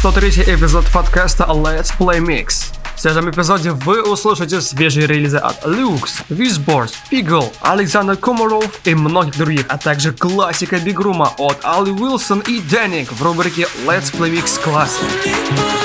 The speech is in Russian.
103 эпизод подкаста Let's Play Mix. В этом эпизоде вы услышите свежие релизы от Lux, Wizboard, Eagle, Александр Комаров и многих других, а также классика Бигрума от Али Уилсон и Денник в рубрике Let's Play Mix Classic.